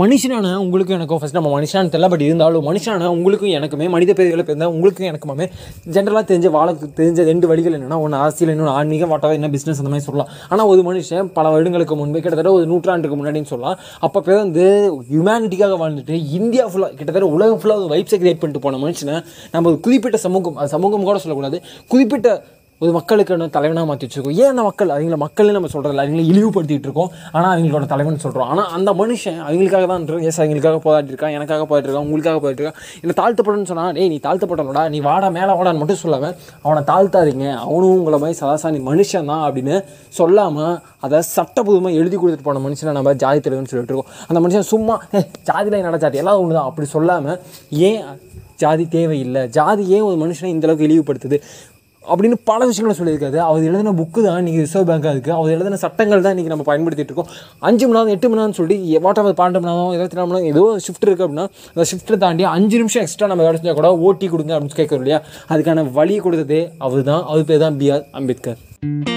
மனுஷனான உங்களுக்கும் எனக்கும் ஃபஸ்ட் நம்ம மனுஷனான்னு தெரியல பட் இருந்தாலும் மனுஷனான உங்களுக்கும் எனக்குமே மனித பேர்களை பிறந்தால் உங்களுக்கும் எனக்குமே ஜென்ரலாக தெரிஞ்ச வாழ தெரிஞ்ச ரெண்டு வழிகள் என்னென்னா ஒன்று அரசியல் இன்னொன்று ஆன்மீகம் வாட்டாவது என்ன பிஸ்னஸ் அந்த மாதிரி சொல்லலாம். ஆனால் ஒரு மனுஷன் பல வருடங்களுக்கு முன்பு கிட்டத்தட்ட ஒரு நூற்றாண்டுக்கு முன்னாடின்னு சொல்லலாம். அப்போ பிறந்து ஹியூமனிட்டிக்காக வாழ்ந்துட்டு இந்தியா ஃபுல்லாக கிட்டத்தட்ட உலகம் ஃபுல்லாக ஒரு வைப்ஸை கிரியேட் பண்ணிட்டு போன மனுஷனை நம்ம ஒரு குறிப்பிட்ட சமூகம் சமூகம் கூட சொல்லக்கூடாது. குறிப்பிட்ட ஒரு மக்களுக்கு என்ன தலைவனாக மாற்றி வச்சுருக்கோம். ஏன் அந்த மக்கள்? அவங்கள மக்கள்னு நம்ம சொல்கிறதில்ல அவங்கள இழிவுபடுத்திட்டு இருக்கோம். ஆனால் அவங்களோட தலைவன் சொல்கிறோம் ஆனால் அந்த மனுஷன் அவங்களுக்காக தான் எஸ் அவங்களுக்காக போராட்டி இருக்கான். எனக்காக போயிட்டுருக்கான் உங்களுக்காக போயிட்டுருக்கான் இல்லை தாழ்த்தப்படணும்னு சொன்னால் டேய் நீ தாழ்த்தப்படலடா. நீ வாடா மேலே வாடான்னு மட்டும் சொல்லாமல் அவனை தாழ்த்தாதீங்க. அவனும் உங்களை மாதிரி சராசாரி மனுஷன் தான் அப்படின்னு சொல்லாமல் அதை சட்டபூர்வமாக எழுதி கொடுத்துட்டு போன மனுஷனை நம்ம ஜாதி தலைவன் சொல்லிட்டு இருக்கோம். அந்த மனுஷன் சும்மா ஏ ஜாதியில் என்னடா ஜாதி? எல்லாம் ஒன்று தான் அப்படி சொல்லாமல் ஏன் ஜாதி தேவையில்லை? ஜாதி ஏன் ஒரு மனுஷனை இந்த அளவுக்கு இழிவுபடுத்துது? அப்படின்னு பல விஷயங்களை சொல்லியிருக்காரு. அவர் எழுதின புக்கு தான் இன்றைக்கி ரிசர்வ் பேங்காக இருக்குது அவர் எழுதின சட்டங்கள் தான் இன்றைக்கி நம்ம பயன்படுத்திட்டு இருக்கோம். அஞ்சு மணி நேரம் எட்டு மணி நேரம்னு சொல்லிட்டு வாட் எவர் பன்னெண்டு மணி நேரம் இருபத்தி நாலு மணி நேரம் ஏதோ ஷிஃப்ட் இருக்குது அப்படின்னா அந்த ஷிஃப்ட்டை தாண்டி அஞ்சு நிமிஷம் எக்ஸ்ட்ரா நம்ம வேலை செஞ்சால் கூட ஓட்டி கொடுங்க அப்படின்னு கேட்குறோம் இல்லையா? அதுக்கான வழி கொடுத்ததே அவர் தான் அவர் பேர் தான் பிஆர் அம்பேத்கர்.